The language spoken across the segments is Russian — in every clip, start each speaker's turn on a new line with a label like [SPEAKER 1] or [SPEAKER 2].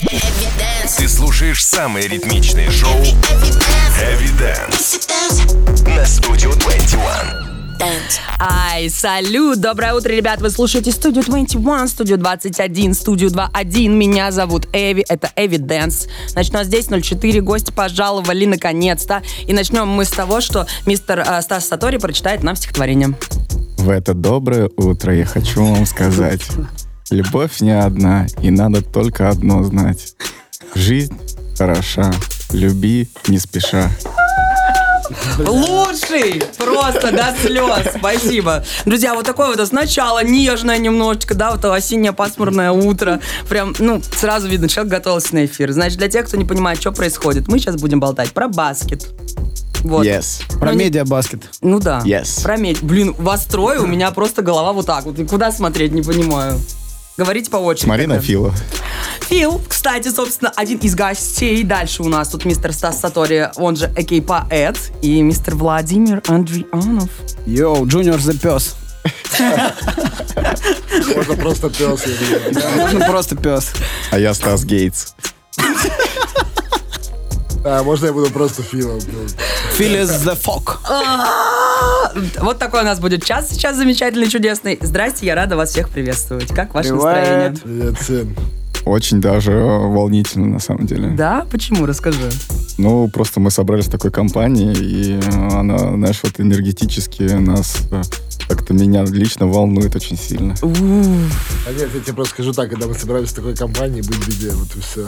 [SPEAKER 1] Ты слушаешь самые ритмичные шоу Heavy Dance на Studio 21.
[SPEAKER 2] Ай, салют! Доброе утро, ребят! Вы слушаете студию 21, студию 21, студию 21. Меня зовут Эви, это Эви Дэнс. Начну здесь 04, гости пожаловали наконец-то. И начнем мы с того, что мистер э, Стас Сатори прочитает нам стихотворение.
[SPEAKER 3] В это доброе утро я хочу вам сказать. Любовь не одна, и надо только одно знать. Жизнь хороша, люби не спеша.
[SPEAKER 2] Лучший! Просто до слез. Спасибо. Друзья, вот такое вот сначала нежное немножечко, да, вот это осеннее пасмурное утро. Прям, ну, сразу видно, человек готовился на эфир. Значит, для тех, кто не понимает, что происходит, мы сейчас будем болтать про баскет. Вот.
[SPEAKER 3] Yes.
[SPEAKER 4] Про
[SPEAKER 2] Ну,
[SPEAKER 4] медиабаскет.
[SPEAKER 2] Ну да.
[SPEAKER 3] Yes.
[SPEAKER 2] Про медь. Блин, вас трое, у меня просто голова вот так вот. Куда смотреть, не понимаю. Говорите по очереди.
[SPEAKER 3] Смотри на
[SPEAKER 2] тогда.
[SPEAKER 3] Фила.
[SPEAKER 2] Фил, кстати, собственно, один из гостей. Дальше у нас тут мистер Стас Сатори, он же Экей Поэт, и мистер Владимир Андрианов.
[SPEAKER 4] Йоу, Джуниор за пес.
[SPEAKER 5] Можно просто пес.
[SPEAKER 4] Можно просто пес.
[SPEAKER 3] А я Стас Гейтс.
[SPEAKER 5] А, можно я буду просто Филом?
[SPEAKER 4] Филис the Фок.
[SPEAKER 2] А, Вот такой у нас будет час сейчас замечательный, чудесный. Здрасте, я рада вас всех приветствовать. Как ваше настроение?
[SPEAKER 5] Привет, сын.
[SPEAKER 3] Очень даже волнительно, на самом деле.
[SPEAKER 2] Да? Почему? Расскажи.
[SPEAKER 3] Ну, просто мы собрались в такой компании, и она, знаешь, вот энергетически нас э, как-то меня лично волнует очень сильно.
[SPEAKER 5] А нет, я тебе просто скажу так, когда мы собираемся в такой компании, быть беде, вот и все.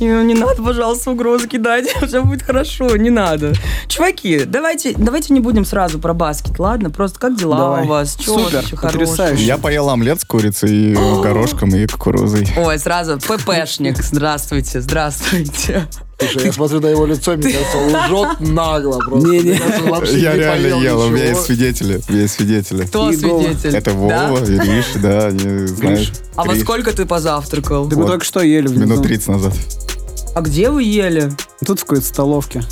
[SPEAKER 2] Не, надо, пожалуйста, угрозы кидать. Все будет хорошо, не надо. Чуваки, давайте, давайте не будем сразу про баскет, ладно? Просто как дела
[SPEAKER 4] Давай.
[SPEAKER 2] у вас? Чего у вас
[SPEAKER 4] Супер,
[SPEAKER 2] еще
[SPEAKER 4] потрясающе.
[SPEAKER 3] Я поел омлет с курицей, и горошком и кукурузой.
[SPEAKER 2] Ой, сразу ППшник. Здравствуйте, здравствуйте.
[SPEAKER 5] Слушай, я смотрю на его лицо, мне кажется, он лжет нагло просто. Он вообще
[SPEAKER 3] Я
[SPEAKER 5] не
[SPEAKER 3] реально ел, у меня есть свидетели, у меня есть свидетели.
[SPEAKER 2] Кто свидетель?
[SPEAKER 3] Это? Вова, Ириш, да, они знают.
[SPEAKER 2] А во сколько ты позавтракал?
[SPEAKER 4] Да мы только что ели.
[SPEAKER 3] Минут 30 назад.
[SPEAKER 2] А где вы ели?
[SPEAKER 4] Тут в какой-то столовке.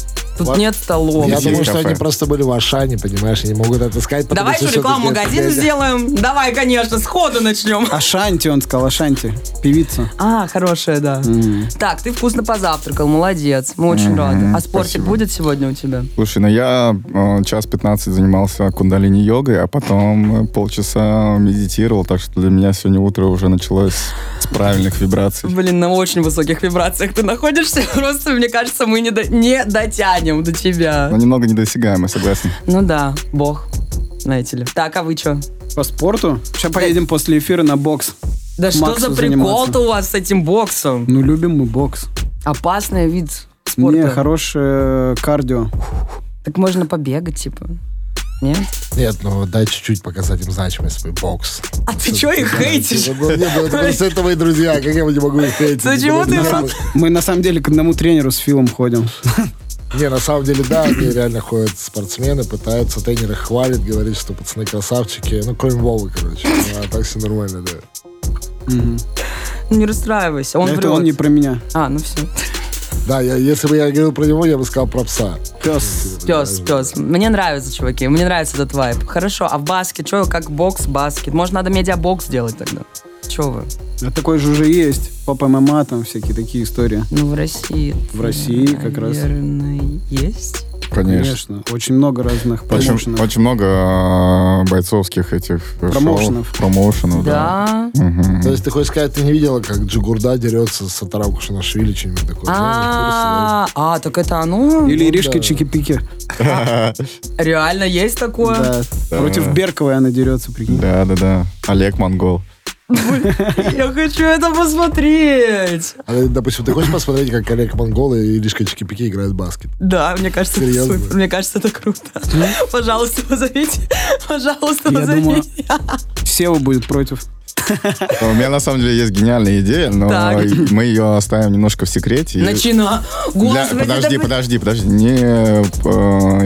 [SPEAKER 2] Тут
[SPEAKER 5] Вот.
[SPEAKER 2] нет столов.
[SPEAKER 5] Я думаю, что они просто были в Ашане, понимаешь, они могут это сказать.
[SPEAKER 2] Давай
[SPEAKER 5] что
[SPEAKER 2] еще рекламу магазин
[SPEAKER 5] это-
[SPEAKER 2] сделаем. Давай, конечно, сходу начнем.
[SPEAKER 4] Ашанти, он сказал, Ашанти. Певица.
[SPEAKER 2] А, хорошая, да.
[SPEAKER 4] М.
[SPEAKER 2] Так, ты вкусно позавтракал, молодец. Мы очень
[SPEAKER 3] Мгм,
[SPEAKER 2] рады. А спортик
[SPEAKER 3] спасибо.
[SPEAKER 2] будет сегодня у тебя?
[SPEAKER 3] Слушай, ну я э, час 15 занимался кундалини-йогой, а потом э, полчаса медитировал, так что для меня сегодня утро уже началось с правильных вибраций.
[SPEAKER 2] Блин, на очень высоких вибрациях ты находишься. Просто, мне кажется, мы не, до- не дотянем до тебя.
[SPEAKER 3] Но немного недосягаемо, согласен.
[SPEAKER 2] Ну да, бог. Знаете ли. Так, а вы что?
[SPEAKER 4] По спорту? Сейчас поедем после эфира на бокс.
[SPEAKER 2] Да что за прикол-то у вас с этим боксом?
[SPEAKER 4] Ну, любим мы бокс.
[SPEAKER 2] Опасный вид спорта.
[SPEAKER 4] Не, хорошее кардио.
[SPEAKER 2] Так можно побегать, типа. Нет?
[SPEAKER 5] Нет, ну дай чуть-чуть показать им значимость свой бокс.
[SPEAKER 2] А ты чё их хейтишь?
[SPEAKER 5] Типа, ну, ну это просто это мои друзья, как я не могу их хейтить?
[SPEAKER 2] Почему
[SPEAKER 5] Типа,
[SPEAKER 2] ты
[SPEAKER 5] ну.
[SPEAKER 4] Мы на самом деле к одному тренеру с Филом ходим.
[SPEAKER 5] Не, на самом деле, да, они реально ходят спортсмены, пытаются, тренеры хвалят, говорят, что пацаны красавчики. Ну, кроме Вовы, короче. Ну, А так все нормально, да.
[SPEAKER 4] Мгм.
[SPEAKER 2] Не расстраивайся, он
[SPEAKER 4] Это
[SPEAKER 2] врет.
[SPEAKER 4] он не про меня.
[SPEAKER 2] А, ну все.
[SPEAKER 5] Да, я, если бы я говорил про него, я бы сказал про пса.
[SPEAKER 4] Пес.
[SPEAKER 2] Пес, пес. Мне нравится, чуваки, мне нравится этот вайб. Хорошо, а в баскет, что, как бокс, баскет? Может, надо медиабокс делать тогда? Че вы?
[SPEAKER 4] А такой же уже есть. Поп ММА, там всякие такие истории.
[SPEAKER 2] Ну, в России.
[SPEAKER 4] В России как раз.
[SPEAKER 2] Наверное, есть.
[SPEAKER 3] Конечно.
[SPEAKER 4] Конечно. Очень много разных
[SPEAKER 3] Очень,
[SPEAKER 4] промоушенов.
[SPEAKER 3] очень много э, бойцовских этих э, шоу,
[SPEAKER 4] Промоушенов.
[SPEAKER 3] промоушенов, да.
[SPEAKER 2] Да.
[SPEAKER 3] Мгм.
[SPEAKER 5] То есть ты хочешь сказать, ты не видела, как Джигурда дерется с Сатарам Кушанашвили, что-нибудь такое?
[SPEAKER 2] А, а, так это оно?
[SPEAKER 4] Или
[SPEAKER 5] Ну,
[SPEAKER 4] Иришка. Чики-Пики.
[SPEAKER 2] Реально есть такое?
[SPEAKER 4] Да. Против Берковой она дерется, прикинь.
[SPEAKER 3] Да, да, да. Олег Монгол.
[SPEAKER 2] Я хочу это посмотреть.
[SPEAKER 5] А, допустим, ты хочешь посмотреть, как Олег Монгол и Иришка Чики-Пики играют в баскет?
[SPEAKER 2] Да, мне кажется, это супер. Мне кажется, это круто. Пожалуйста, позовите. Пожалуйста,
[SPEAKER 4] Я думаю,
[SPEAKER 2] позовите.
[SPEAKER 4] Сева будет против.
[SPEAKER 3] У меня на самом деле есть гениальная идея, но
[SPEAKER 2] Так.
[SPEAKER 3] мы ее оставим немножко в секрете.
[SPEAKER 2] Начина.
[SPEAKER 3] для- подожди, подожди, подожди, не э,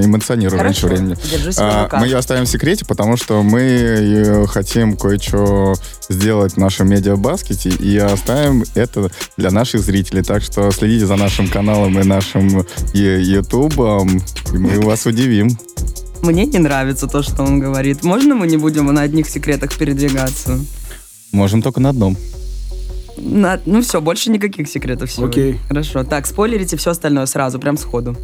[SPEAKER 3] эмоционируй раньше времени. А, мы ее оставим в секрете, потому что мы хотим кое-что сделать в нашем медиабаскете и оставим это для наших зрителей. Так что следите за нашим каналом и нашим ютубом, и мы вас удивим.
[SPEAKER 2] Мне не нравится то, что он говорит. Можно мы не будем на одних секретах передвигаться?
[SPEAKER 3] Можем только на одном.
[SPEAKER 2] На- ну все, больше никаких секретов сегодня.
[SPEAKER 4] Окей.
[SPEAKER 2] Хорошо. Так, спойлерите все остальное сразу, прям сходу.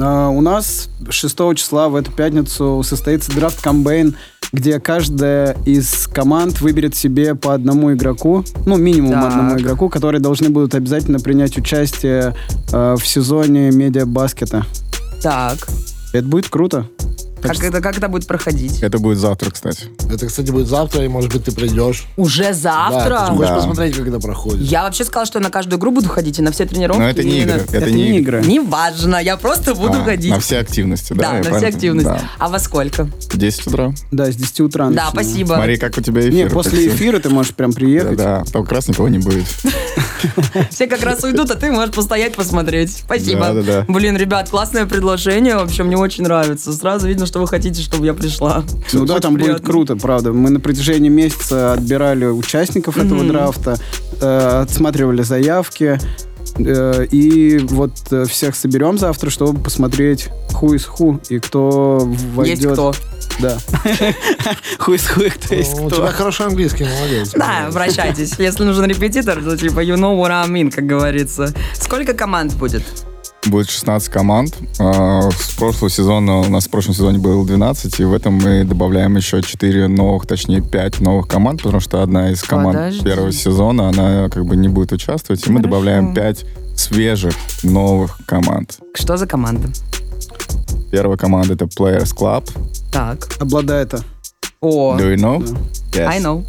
[SPEAKER 4] А, У нас 6 числа в эту пятницу состоится драфт комбайн, где каждая из команд выберет себе по одному игроку, ну, минимум
[SPEAKER 2] Так.
[SPEAKER 4] одному игроку, которые должны будут обязательно принять участие э, в сезоне медиабаскета.
[SPEAKER 2] Так,
[SPEAKER 4] Это будет круто. Так
[SPEAKER 2] как это, как это будет проходить?
[SPEAKER 3] Это будет завтра, кстати.
[SPEAKER 5] Это, кстати, будет завтра, и, может быть, ты придешь.
[SPEAKER 2] Уже завтра?
[SPEAKER 5] Да, ты хочешь
[SPEAKER 3] Да.
[SPEAKER 5] посмотреть, как это проходит.
[SPEAKER 2] Я вообще сказала, что я на каждую игру буду ходить и на все тренировки.
[SPEAKER 3] Но это не игры.
[SPEAKER 2] на-
[SPEAKER 3] Это не игры.
[SPEAKER 4] игры.
[SPEAKER 2] Неважно, я просто буду
[SPEAKER 3] А,
[SPEAKER 2] ходить.
[SPEAKER 3] На все активности, да?
[SPEAKER 2] Да, на все активности.
[SPEAKER 3] Да.
[SPEAKER 2] А во сколько?
[SPEAKER 3] 10 утра.
[SPEAKER 4] Да, с 10 утра
[SPEAKER 2] Да, спасибо.
[SPEAKER 3] Смотри, как у тебя эфир.
[SPEAKER 4] Не, после эфира ты можешь прям приехать.
[SPEAKER 3] Да, да, только раз никого не будет.
[SPEAKER 2] Все как раз уйдут, а ты можешь постоять, посмотреть. Спасибо.
[SPEAKER 3] Да-да-да.
[SPEAKER 2] Блин, ребят, классное предложение. Вообще, мне очень нравится. Сразу видно, что вы хотите, чтобы я пришла.
[SPEAKER 4] Ну да, там будет круто, правда. Мы на протяжении месяца отбирали участников этого драфта, э, отсматривали заявки. э, и вот э, всех соберем завтра, чтобы посмотреть who is who и кто войдет.
[SPEAKER 2] Есть кто.
[SPEAKER 4] Да. who is who и кто есть
[SPEAKER 5] Ну, У
[SPEAKER 4] кто.
[SPEAKER 5] тебя хороший английский, молодец.
[SPEAKER 2] Да, обращайтесь. Если нужен репетитор, то типа you know what I mean, как говорится. Сколько команд будет?
[SPEAKER 3] Будет 16 команд. А, С прошлого сезона, у нас в прошлом сезоне было 12, и в этом мы добавляем еще 4 новых, точнее 5 новых команд, потому что одна из команд
[SPEAKER 2] Подожди.
[SPEAKER 3] первого сезона, она как бы не будет участвовать, и мы
[SPEAKER 2] Хорошо.
[SPEAKER 3] добавляем 5 свежих новых команд.
[SPEAKER 2] Что за команда?
[SPEAKER 3] Первая команда это Players Club.
[SPEAKER 2] Так.
[SPEAKER 4] Обладай это.
[SPEAKER 2] О,
[SPEAKER 3] Do you know? Yes.
[SPEAKER 2] I know.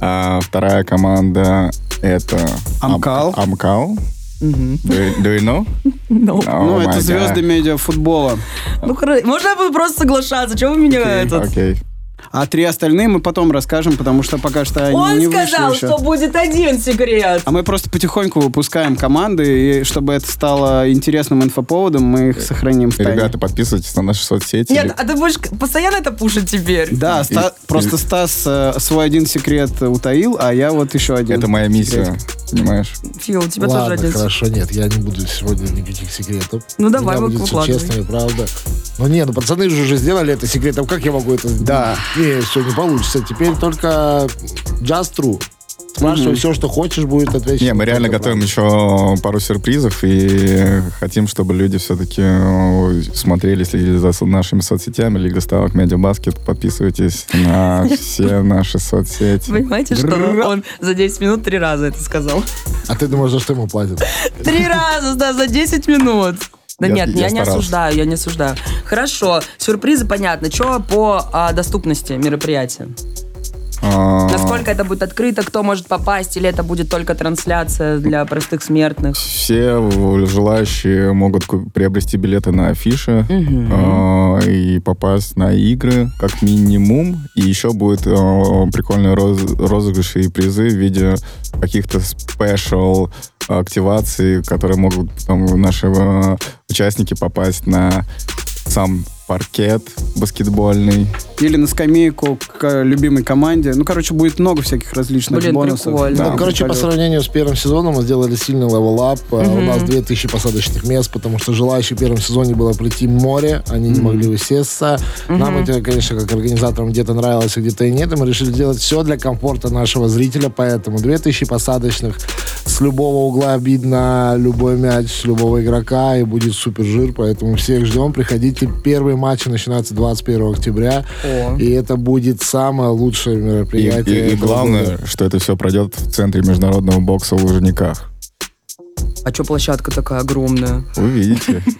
[SPEAKER 3] А вторая команда это Ам-
[SPEAKER 4] Амкал.
[SPEAKER 3] Амкал.
[SPEAKER 2] Мгм.
[SPEAKER 3] Do, you- do you know?
[SPEAKER 2] No.
[SPEAKER 3] Oh
[SPEAKER 4] ну, это
[SPEAKER 3] God.
[SPEAKER 4] звезды медиафутбола.
[SPEAKER 2] Ну, хоро- можно я буду просто соглашаться? Чего вы меня этот...
[SPEAKER 3] Окей.
[SPEAKER 4] А три остальные мы потом расскажем, потому что пока что они
[SPEAKER 2] Он
[SPEAKER 4] не вышли
[SPEAKER 2] сказал,
[SPEAKER 4] еще.
[SPEAKER 2] что будет один секрет.
[SPEAKER 4] А мы просто потихоньку выпускаем команды, и чтобы это стало интересным инфоповодом, мы их сохраним в тайне.
[SPEAKER 3] Ребята, подписывайтесь на наши соцсети.
[SPEAKER 2] Нет, а ты будешь постоянно это пушить теперь?
[SPEAKER 4] Да, Ста-
[SPEAKER 3] И-
[SPEAKER 4] просто
[SPEAKER 3] и-
[SPEAKER 4] Стас э, свой один секрет утаил, а я вот еще один.
[SPEAKER 3] Это моя миссия, понимаешь?
[SPEAKER 2] Фил, у тебя тоже
[SPEAKER 5] Ладно,
[SPEAKER 2] один.
[SPEAKER 5] хорошо, нет, я не буду сегодня никаких секретов.
[SPEAKER 2] Ну, давай,
[SPEAKER 5] меня
[SPEAKER 2] вы-
[SPEAKER 5] будет все честно и правда. Ну не, ну пацаны же уже сделали это секретом, как я могу это сделать?
[SPEAKER 4] Да.
[SPEAKER 5] Не, все, не получится. Теперь только just true. Спрашивай все, что хочешь, будет отвечать.
[SPEAKER 3] Не, мы реально готовим еще пару сюрпризов и хотим, чтобы люди все-таки э, смотрели, следили за нашими соцсетями, Лига Ставок, Медиабаскет. Подписывайтесь на все наши соцсети.
[SPEAKER 2] Понимаете, что он за 10 минут три раза это сказал?
[SPEAKER 5] А ты думаешь, за что ему платят?
[SPEAKER 2] Три раза, да, за 10 минут. Да
[SPEAKER 3] Я-
[SPEAKER 2] нет,
[SPEAKER 3] я
[SPEAKER 2] я, не
[SPEAKER 3] старался.
[SPEAKER 2] осуждаю, я не осуждаю. Хорошо, сюрпризы понятно. Что по а, доступности мероприятия?
[SPEAKER 3] А,
[SPEAKER 2] Насколько это будет открыто, кто может попасть, или это будет только трансляция для простых смертных?
[SPEAKER 3] Все желающие могут приобрести билеты на афиши э, и попасть на игры, как минимум. И еще будет э, прикольные роз- розыгрыши и призы в виде каких-то спешл активаций, которые могут там, наши э, участники попасть на сам паркет баскетбольный.
[SPEAKER 4] Или на скамейку к э, любимой команде. Ну, короче, будет много всяких различных
[SPEAKER 2] Блин,
[SPEAKER 4] бонусов.
[SPEAKER 2] прикольно.
[SPEAKER 3] Да.
[SPEAKER 5] Ну, короче, по сравнению с первым сезоном мы сделали сильный level up. А, У
[SPEAKER 2] Мгм.
[SPEAKER 5] нас 2000 посадочных мест, потому что желающих в первом сезоне было прийти море, они не могли усесться. Нам это, конечно, как организаторам где-то нравилось, а где-то и нет. И мы решили сделать все для комфорта нашего зрителя, поэтому 2000 посадочных с любого угла видно любой мяч любого игрока, и будет супер жир, поэтому всех ждем. Приходите. Первые матчи начинаются 21 октября,
[SPEAKER 2] О.
[SPEAKER 5] и это будет самое лучшее
[SPEAKER 3] И,
[SPEAKER 5] мероприятие.
[SPEAKER 3] и- и
[SPEAKER 5] этого
[SPEAKER 3] главное,
[SPEAKER 5] года.
[SPEAKER 3] что это все пройдет в центре международного бокса в Лужниках.
[SPEAKER 2] А что площадка такая огромная?
[SPEAKER 3] Вы видите?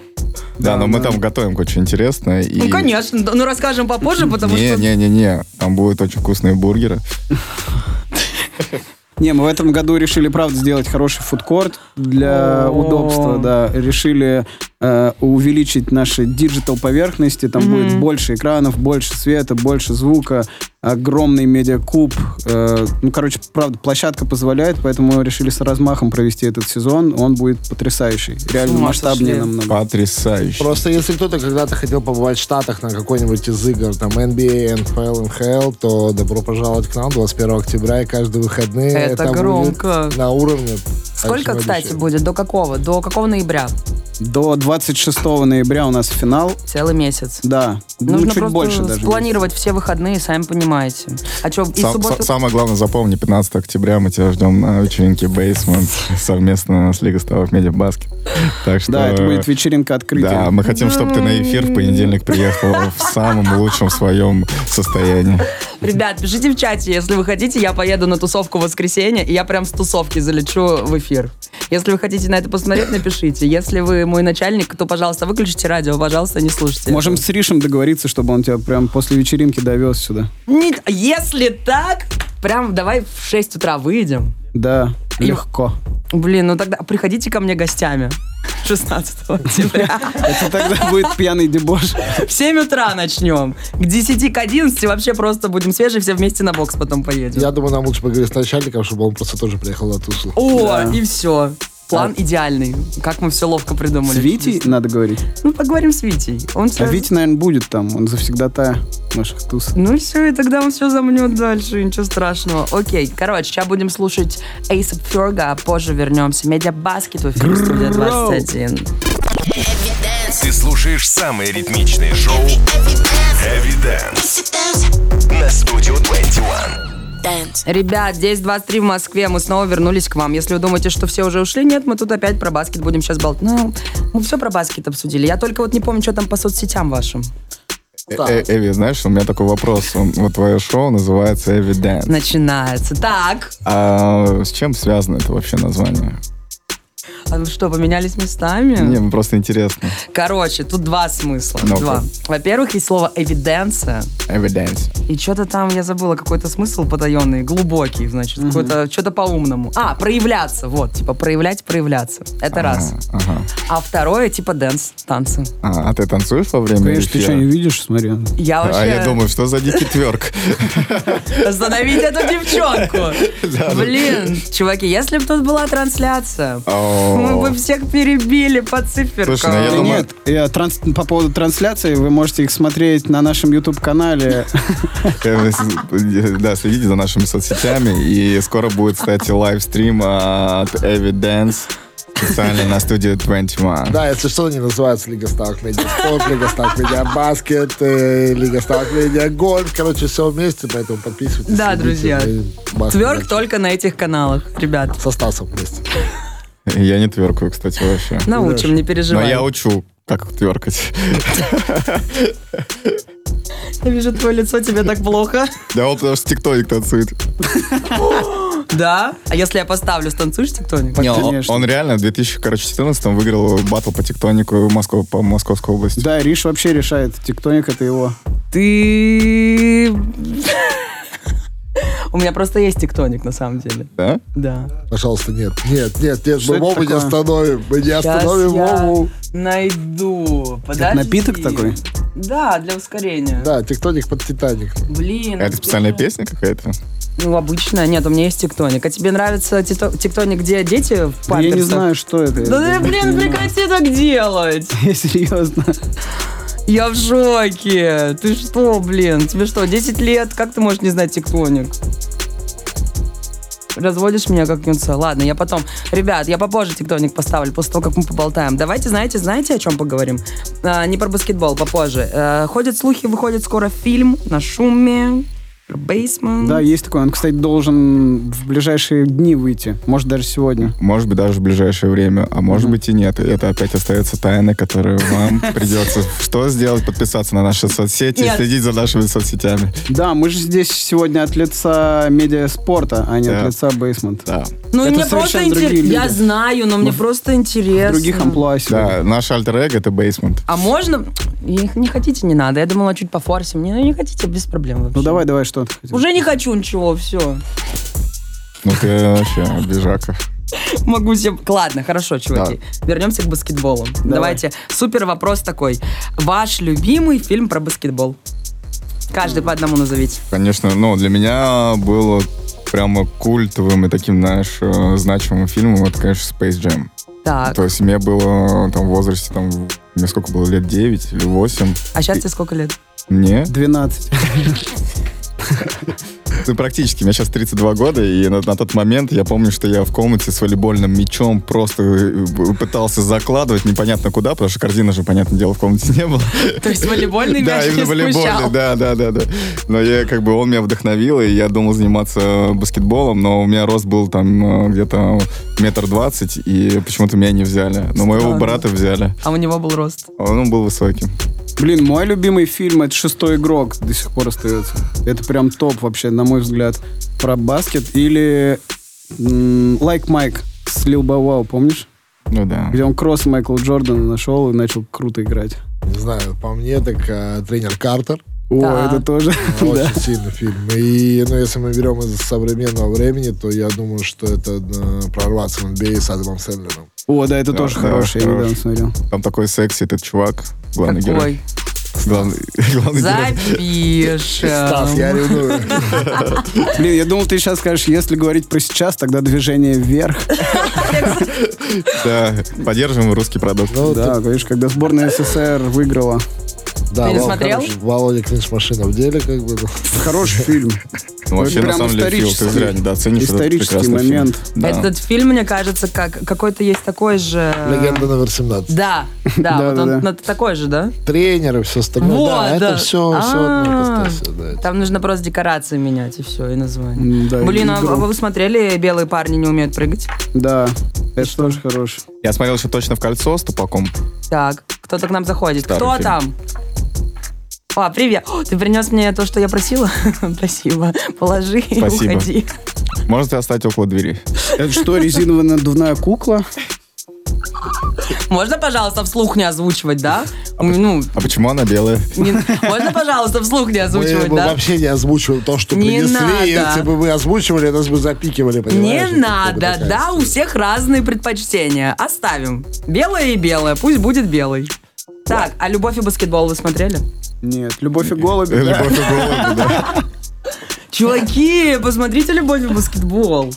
[SPEAKER 3] Да, но мы там готовим кое-что интересное. и-
[SPEAKER 2] Ну, конечно. да, Ну, расскажем попозже, потому что...
[SPEAKER 3] Не-не-не-не, там будут очень вкусные бургеры.
[SPEAKER 4] Не, мы в этом году решили, правда, сделать хороший фудкорт для
[SPEAKER 2] О.
[SPEAKER 4] удобства, да. Решили э, увеличить наши digital поверхности, там
[SPEAKER 2] Мгм.
[SPEAKER 4] будет больше экранов, больше света, больше звука, огромный медиакуб. Э, ну, короче, правда, площадка позволяет, поэтому решили с размахом провести этот сезон. Он будет потрясающий. Реально масштабнее намного.
[SPEAKER 3] Потрясающе.
[SPEAKER 5] Просто если кто-то когда-то хотел побывать в Штатах на какой-нибудь из игр, там NBA, NFL, NHL, то добро пожаловать к нам 21 октября и каждые выходные.
[SPEAKER 2] Это
[SPEAKER 5] будет
[SPEAKER 2] громко.
[SPEAKER 5] на уровне.
[SPEAKER 2] Сколько, кстати,
[SPEAKER 5] обещаю.
[SPEAKER 2] будет? До какого? До какого ноября?
[SPEAKER 4] До 26 ноября у нас финал.
[SPEAKER 2] Целый месяц.
[SPEAKER 4] Да, ну,
[SPEAKER 2] Нужно
[SPEAKER 4] чуть
[SPEAKER 2] просто
[SPEAKER 4] больше даже.
[SPEAKER 2] спланировать все выходные, сами понимаете. А что, и
[SPEAKER 3] Сам-
[SPEAKER 2] субботу...
[SPEAKER 3] са- самое главное, запомни, 15 октября мы тебя ждем на вечеринке Basement совместно с Лигой Ставов Медиа Баскет. Так что...
[SPEAKER 4] Да, это будет вечеринка открытия.
[SPEAKER 3] Да, мы хотим, чтобы ты на эфир в понедельник приехал в самом лучшем своем состоянии.
[SPEAKER 2] Ребят, пишите в чате, если вы хотите, я поеду на тусовку в воскресенье, и я прям с тусовки залечу в эфир. Если вы хотите на это посмотреть, напишите. Если вы мой начальник, то, пожалуйста, выключите радио, пожалуйста, не слушайте.
[SPEAKER 4] Можем с Ришем договориться, чтобы он тебя прям после вечеринки довез сюда.
[SPEAKER 2] Не- Если так, прям давай в 6 утра выйдем.
[SPEAKER 4] Да,
[SPEAKER 2] И-
[SPEAKER 4] легко.
[SPEAKER 2] Блин, ну тогда приходите ко мне гостями. 16 октября.
[SPEAKER 4] Это тогда будет пьяный дебош.
[SPEAKER 2] В 7 утра начнем. К 10, к 11 вообще просто будем свежие, все вместе на бокс потом поедем.
[SPEAKER 5] Я думаю, нам лучше поговорить с начальником, чтобы он просто тоже приехал на тусу.
[SPEAKER 2] О,
[SPEAKER 4] Да.
[SPEAKER 2] и все. План идеальный. Как мы все ловко придумали.
[SPEAKER 4] С Витей надо говорить.
[SPEAKER 2] Ну, поговорим с Витей. Он все...
[SPEAKER 4] А Витя, наверное, будет там. Он завсегда-то наших туз.
[SPEAKER 2] Ну все, и тогда он все замнет дальше, ничего страшного. Окей, короче, сейчас будем слушать Ace Ferga, а позже вернемся. Медиа Баскет в эфире студия 21.
[SPEAKER 1] Ты слушаешь самые ритмичные шоу Heavy Dance на Studio 21.
[SPEAKER 2] Ребят, здесь 23 в Москве, мы снова вернулись к вам. Если вы думаете, что все уже ушли, нет, мы тут опять про баскет будем сейчас болтать. Ну, мы все про баскет обсудили. Я только вот не помню, что там по соцсетям вашим.
[SPEAKER 3] Э, э, Эви, знаешь, у меня такой вопрос. Он- Вот твое шоу называется Evidence.
[SPEAKER 2] Начинается. Так,
[SPEAKER 3] А с чем связано это вообще название?
[SPEAKER 2] А вы что, поменялись местами?
[SPEAKER 3] Мне просто интересно.
[SPEAKER 2] Короче, тут два смысла.
[SPEAKER 3] Ну-ка.
[SPEAKER 2] Два. Во-первых, есть слово эвиденция.
[SPEAKER 3] Evidence.
[SPEAKER 2] И что-то там, я забыла, какой-то смысл потаенный, глубокий, значит, какой-то, что-то по-умному. А, проявляться, вот, типа проявлять, проявляться. Это раз.
[SPEAKER 3] А, ага.
[SPEAKER 2] А второе, типа dance, танцы.
[SPEAKER 3] А, а ты танцуешь во время
[SPEAKER 4] Конечно, ты что, не видишь? Смотри.
[SPEAKER 2] Я вообще...
[SPEAKER 3] А я думаю, что за дикий тверк?
[SPEAKER 2] Остановить эту девчонку. Блин, чуваки, если бы тут была трансляция. Мы бы всех перебили по циферкам.
[SPEAKER 3] Слушай, ну я
[SPEAKER 4] Да
[SPEAKER 3] думаю-
[SPEAKER 4] нет, я транс- по поводу трансляции, вы можете их смотреть на нашем YouTube-канале.
[SPEAKER 3] Э, Да, следите за нашими соцсетями. И скоро будет, кстати, livestream от Evidence специально на студию 21.
[SPEAKER 5] Да, если что, они называются Лига Ставок Медиа Спорт, Лига Ставок Медиа Баскет, э, Лига Ставок Медиа Гольф. Короче, все вместе, поэтому подписывайтесь.
[SPEAKER 2] Да, друзья. Тверк только на этих каналах, ребят.
[SPEAKER 5] Со Стасом вместе.
[SPEAKER 3] Я не тверкаю, кстати, вообще.
[SPEAKER 2] Научим, не
[SPEAKER 3] Но
[SPEAKER 2] переживай.
[SPEAKER 3] я учу, как тверкать.
[SPEAKER 2] Я вижу твое лицо, тебе так плохо.
[SPEAKER 3] Да он потому что тектоник танцует.
[SPEAKER 2] Да? А если я поставлю, станцуешь тектоник?
[SPEAKER 3] Не, он,
[SPEAKER 4] Конечно.
[SPEAKER 3] он реально в 2014 выиграл батл по тектонику Москвы, по Московской области.
[SPEAKER 4] Да, Риш вообще решает. Тектоник это его.
[SPEAKER 2] Ты... У меня просто есть тектоник, на самом деле.
[SPEAKER 3] Да?
[SPEAKER 2] Да.
[SPEAKER 5] Пожалуйста, нет. Нет, нет, нет,
[SPEAKER 4] Что
[SPEAKER 5] мы
[SPEAKER 4] это
[SPEAKER 5] Вову не остановим. Мы не
[SPEAKER 2] Сейчас
[SPEAKER 5] остановим
[SPEAKER 2] я
[SPEAKER 5] Вову.
[SPEAKER 2] найду. Подожди.
[SPEAKER 4] напиток такой?
[SPEAKER 2] Да, для ускорения.
[SPEAKER 5] Да, тектоник под Титаник.
[SPEAKER 2] Блин.
[SPEAKER 3] Это
[SPEAKER 2] а
[SPEAKER 3] специальная
[SPEAKER 2] где же?
[SPEAKER 3] песня какая-то?
[SPEAKER 2] Ну, обычная. Нет, у меня есть тектоник. А тебе нравится тектоник, где дети в
[SPEAKER 4] Да Я не
[SPEAKER 2] памперсах?
[SPEAKER 4] знаю, что это.
[SPEAKER 2] Да, ты, блин, прекрати так делать.
[SPEAKER 4] Я серьезно.
[SPEAKER 2] Я в шоке. Ты что, блин? Тебе что, 10 лет? Как ты можешь не знать тектоник? Разводишь меня как юнца. Ладно, я потом... Ребят, я попозже тектоник поставлю, после того, как мы поболтаем. Давайте, знаете, знаете, о чем поговорим? А, не про баскетбол, попозже. А, ходят слухи, выходит скоро фильм на шуме. Бейсман.
[SPEAKER 4] Да, есть такой. Он, кстати, должен в ближайшие дни выйти. Может, даже сегодня.
[SPEAKER 3] Может быть, даже в ближайшее время, а может быть и нет. Это опять остается тайной, которую вам придется что сделать? Подписаться на наши соцсети и
[SPEAKER 2] Нет.
[SPEAKER 3] следить за нашими соцсетями.
[SPEAKER 4] Да, мы же здесь сегодня от лица медиаспорта, а не
[SPEAKER 3] Да.
[SPEAKER 4] от лица бейсмент.
[SPEAKER 3] Да.
[SPEAKER 2] Ну, и
[SPEAKER 4] Это
[SPEAKER 2] мне просто
[SPEAKER 4] совершенно другие
[SPEAKER 2] интересно. Я знаю, но мне просто
[SPEAKER 4] В
[SPEAKER 2] интересно.
[SPEAKER 4] других амплуа сегодня.
[SPEAKER 3] Да, наш альтер-эго — это Basement.
[SPEAKER 2] А можно... И Не хотите, не надо. Я думала, чуть пофорсим. Не, ну, не хотите, без проблем вообще.
[SPEAKER 4] Ну давай, давай, что ты хотел?
[SPEAKER 2] Уже не хочу ничего, все.
[SPEAKER 3] Ну ты вообще обижака.
[SPEAKER 2] Могу себе... Ладно, хорошо, чуваки. Вернемся к баскетболу. Давайте. Супер вопрос такой. Ваш любимый фильм про баскетбол? Каждый по одному назовите.
[SPEAKER 3] Конечно, ну, для меня было прямо культовым и таким, знаешь, э, значимым фильмом, это, конечно, Space Jam.
[SPEAKER 2] Так.
[SPEAKER 3] То есть мне было там в возрасте, там, мне сколько было, лет 9 или 8.
[SPEAKER 2] А сейчас тебе сколько лет?
[SPEAKER 3] Мне
[SPEAKER 4] 12.
[SPEAKER 3] Практически. Мне сейчас 32 года, и на, на тот момент я помню, что я в комнате с волейбольным мячом просто э, пытался закладывать непонятно куда, потому что корзина же, понятное дело, в комнате не было.
[SPEAKER 2] То есть волейбольный
[SPEAKER 3] Да,
[SPEAKER 2] мяч не
[SPEAKER 3] именно волейбольный, да, да, да, да. Но я как бы он меня вдохновил, и я думал заниматься баскетболом, но у меня рост был там э, где-то метр двадцать, и почему-то меня не взяли. Но моего брата взяли.
[SPEAKER 2] А у него был рост.
[SPEAKER 3] Он был высоким.
[SPEAKER 4] Блин, мой любимый фильм это «Шестой игрок» до сих пор остается. Это прям топ вообще, на мой взгляд. Про баскет. Или м, «Like Mike» с Лил Wow, помнишь?
[SPEAKER 3] Ну да.
[SPEAKER 4] Где он кросс Майкла Джордана нашел и начал круто играть.
[SPEAKER 5] Не знаю, по мне, так э, тренер Картер.
[SPEAKER 4] О,
[SPEAKER 2] Да.
[SPEAKER 4] это тоже. да.
[SPEAKER 5] Очень сильный фильм. И, ну, если мы берем из современного времени, то я думаю, что это э, прорваться в NBA с Адамом Сэндлером.
[SPEAKER 4] О, да, это
[SPEAKER 3] Да,
[SPEAKER 4] тоже
[SPEAKER 3] да,
[SPEAKER 4] хороший, я
[SPEAKER 3] хороший.
[SPEAKER 4] недавно смотрел.
[SPEAKER 3] Там такой секси этот чувак, главный герой.
[SPEAKER 2] Какой?
[SPEAKER 3] Главный, главный герой.
[SPEAKER 5] Стас, я
[SPEAKER 2] Запишем.
[SPEAKER 5] ревную.
[SPEAKER 4] Блин, я думал, ты сейчас скажешь, если говорить про сейчас, тогда движение вверх.
[SPEAKER 3] Да, поддерживаем русский продукт.
[SPEAKER 5] Ну,
[SPEAKER 4] Да, видишь, когда сборная СССР выиграла.
[SPEAKER 5] Да,
[SPEAKER 2] Ты не
[SPEAKER 5] Вал-
[SPEAKER 2] смотрел?
[SPEAKER 5] хороший. Володя Клинч машина в деле, как бы. ну.
[SPEAKER 4] Хороший фильм.
[SPEAKER 3] Ну, вообще,
[SPEAKER 4] Это
[SPEAKER 3] на самом деле, Фил, ты
[SPEAKER 4] исторический-
[SPEAKER 3] зря недооценишь этот
[SPEAKER 4] исторический
[SPEAKER 3] прекрасный фильм.
[SPEAKER 4] момент.
[SPEAKER 3] Да.
[SPEAKER 2] Этот фильм, мне кажется, как какой-то есть такой же...
[SPEAKER 5] Легенда номер 17.
[SPEAKER 2] Да, да,
[SPEAKER 4] Да,
[SPEAKER 2] вот
[SPEAKER 4] да,
[SPEAKER 2] он
[SPEAKER 4] да.
[SPEAKER 2] такой же, да?
[SPEAKER 5] Тренер и все остальное.
[SPEAKER 2] Вот,
[SPEAKER 5] да,
[SPEAKER 2] да.
[SPEAKER 5] это все, все
[SPEAKER 2] А.
[SPEAKER 5] да.
[SPEAKER 2] Там нужно просто декорации менять, и все, и название.
[SPEAKER 4] Да,
[SPEAKER 2] Блин, а вы смотрели «Белые парни не умеют прыгать»?
[SPEAKER 4] Да, это тоже хороший.
[SPEAKER 3] Я смотрел еще точно в кольцо с тупаком.
[SPEAKER 2] Так, кто-то к нам заходит.
[SPEAKER 3] Старый
[SPEAKER 2] Кто
[SPEAKER 3] фильм.
[SPEAKER 2] там? А, привет. О, ты принес мне то, что я просила? Спасибо. Положи и
[SPEAKER 3] Спасибо.
[SPEAKER 2] уходи.
[SPEAKER 3] Можете оставить около двери.
[SPEAKER 4] Это что, резиновая надувная кукла?
[SPEAKER 2] Можно, пожалуйста, вслух не озвучивать, да? Ну,
[SPEAKER 3] А почему она белая?
[SPEAKER 2] не- можно, пожалуйста, вслух не
[SPEAKER 5] Мы,
[SPEAKER 2] озвучивать,
[SPEAKER 5] мы
[SPEAKER 2] да?
[SPEAKER 5] вообще не озвучиваем то, что
[SPEAKER 2] Не
[SPEAKER 5] принесли.
[SPEAKER 2] надо.
[SPEAKER 5] Если бы мы озвучивали, нас бы запикивали,
[SPEAKER 2] Не
[SPEAKER 5] понимаешь?
[SPEAKER 2] Надо, да, у всех разные предпочтения. Оставим. Белое и белое, пусть будет белый. Так, а «Любовь и баскетбол» вы смотрели?
[SPEAKER 4] Нет, «Любовь и голуби».
[SPEAKER 3] Любовь и голуби, да.
[SPEAKER 2] Чуваки, посмотрите «Любовь и баскетбол».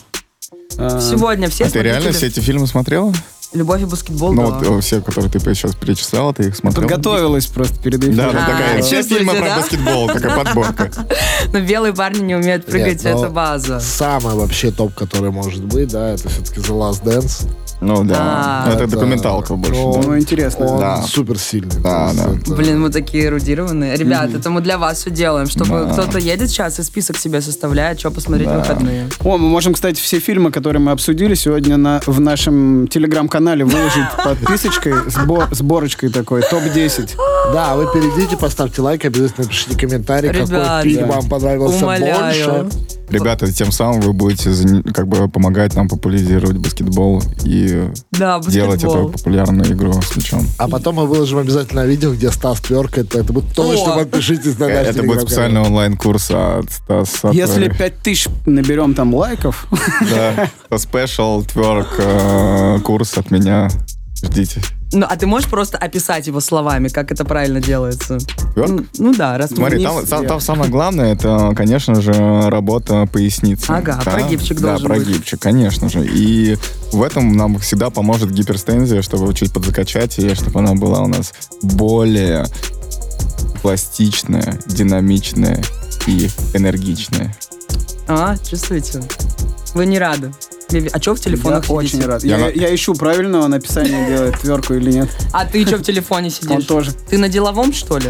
[SPEAKER 4] А,
[SPEAKER 2] Сегодня все
[SPEAKER 3] А ты реально все эти фильмы смотрела?
[SPEAKER 2] «Любовь и баскетбол»,
[SPEAKER 3] Ну,
[SPEAKER 2] да.
[SPEAKER 3] вот все, которые ты сейчас перечисляла, ты их смотрела?
[SPEAKER 4] Подготовилась просто перед эфиром.
[SPEAKER 3] Да, ну
[SPEAKER 2] А,
[SPEAKER 3] такая, все
[SPEAKER 2] чувствуете,
[SPEAKER 3] фильмы про
[SPEAKER 2] да?
[SPEAKER 3] баскетбол, такая подборка.
[SPEAKER 2] Но белые парни не умеют прыгать,
[SPEAKER 5] Нет, но
[SPEAKER 2] это база.
[SPEAKER 5] Самый вообще топ, который может быть, да, это все-таки The Last Dance.
[SPEAKER 3] Ну да,
[SPEAKER 2] А.
[SPEAKER 3] Ну, это
[SPEAKER 5] Это-
[SPEAKER 3] документалка больше.
[SPEAKER 5] Ну,
[SPEAKER 3] да.
[SPEAKER 4] Ну, интересно.
[SPEAKER 5] Он
[SPEAKER 3] Да.
[SPEAKER 5] супер сильный.
[SPEAKER 3] Да, да.
[SPEAKER 2] Блин, мы такие эрудированные. Ребят, это мы для вас все делаем, чтобы
[SPEAKER 3] Да.
[SPEAKER 2] кто-то едет сейчас и список себе составляет, что посмотреть в
[SPEAKER 3] Да.
[SPEAKER 2] выходные.
[SPEAKER 4] О, мы можем, кстати, все фильмы, которые мы обсудили сегодня на, в нашем телеграм-канале выложить подписочкой, сбор, сборочкой такой, топ-10.
[SPEAKER 5] Да, вы перейдите, поставьте лайк, обязательно напишите комментарий,
[SPEAKER 2] Ребят,
[SPEAKER 5] какой фильм
[SPEAKER 2] да.
[SPEAKER 5] вам понравился
[SPEAKER 2] Умоляю.
[SPEAKER 5] больше.
[SPEAKER 3] Ребята, тем самым вы будете как бы помогать нам популяризировать баскетбол и
[SPEAKER 2] Да,
[SPEAKER 3] делать эту
[SPEAKER 2] баскетбол.
[SPEAKER 3] популярную игру с мячом.
[SPEAKER 5] А потом мы выложим обязательно видео, где Стас тверкает, поэтому точно подпишитесь на наш
[SPEAKER 3] Это будет
[SPEAKER 5] телеграм-канал.
[SPEAKER 3] специальный онлайн-курс от Стаса.
[SPEAKER 4] Если
[SPEAKER 3] Тверк.
[SPEAKER 4] 5000 наберем там лайков,
[SPEAKER 3] Да, спешл тверк э, курс от меня. Ждите.
[SPEAKER 2] Ну, а ты можешь просто описать его словами, как это правильно делается?
[SPEAKER 3] Тверк?
[SPEAKER 2] Ну, ну да, раз
[SPEAKER 3] Смотри, там, там- там самое главное, это, конечно же, работа поясницы.
[SPEAKER 2] Ага, прогибчик
[SPEAKER 3] Да,
[SPEAKER 2] должен быть.
[SPEAKER 3] прогибчик, конечно же. И в этом нам всегда поможет гиперстензия, чтобы чуть подзакачать ее, чтобы она была у нас более пластичная, динамичная и энергичная.
[SPEAKER 2] А, чувствуете? Вы не рады. Леви- А что в
[SPEAKER 4] я
[SPEAKER 2] телефонах
[SPEAKER 4] очень
[SPEAKER 2] сидите?
[SPEAKER 4] рад.
[SPEAKER 3] Я
[SPEAKER 4] Я,
[SPEAKER 3] на-
[SPEAKER 4] я ищу правильного написания делать, тверку или нет.
[SPEAKER 2] А ты что в телефоне сидишь?
[SPEAKER 4] Он тоже.
[SPEAKER 2] Ты на деловом, что ли?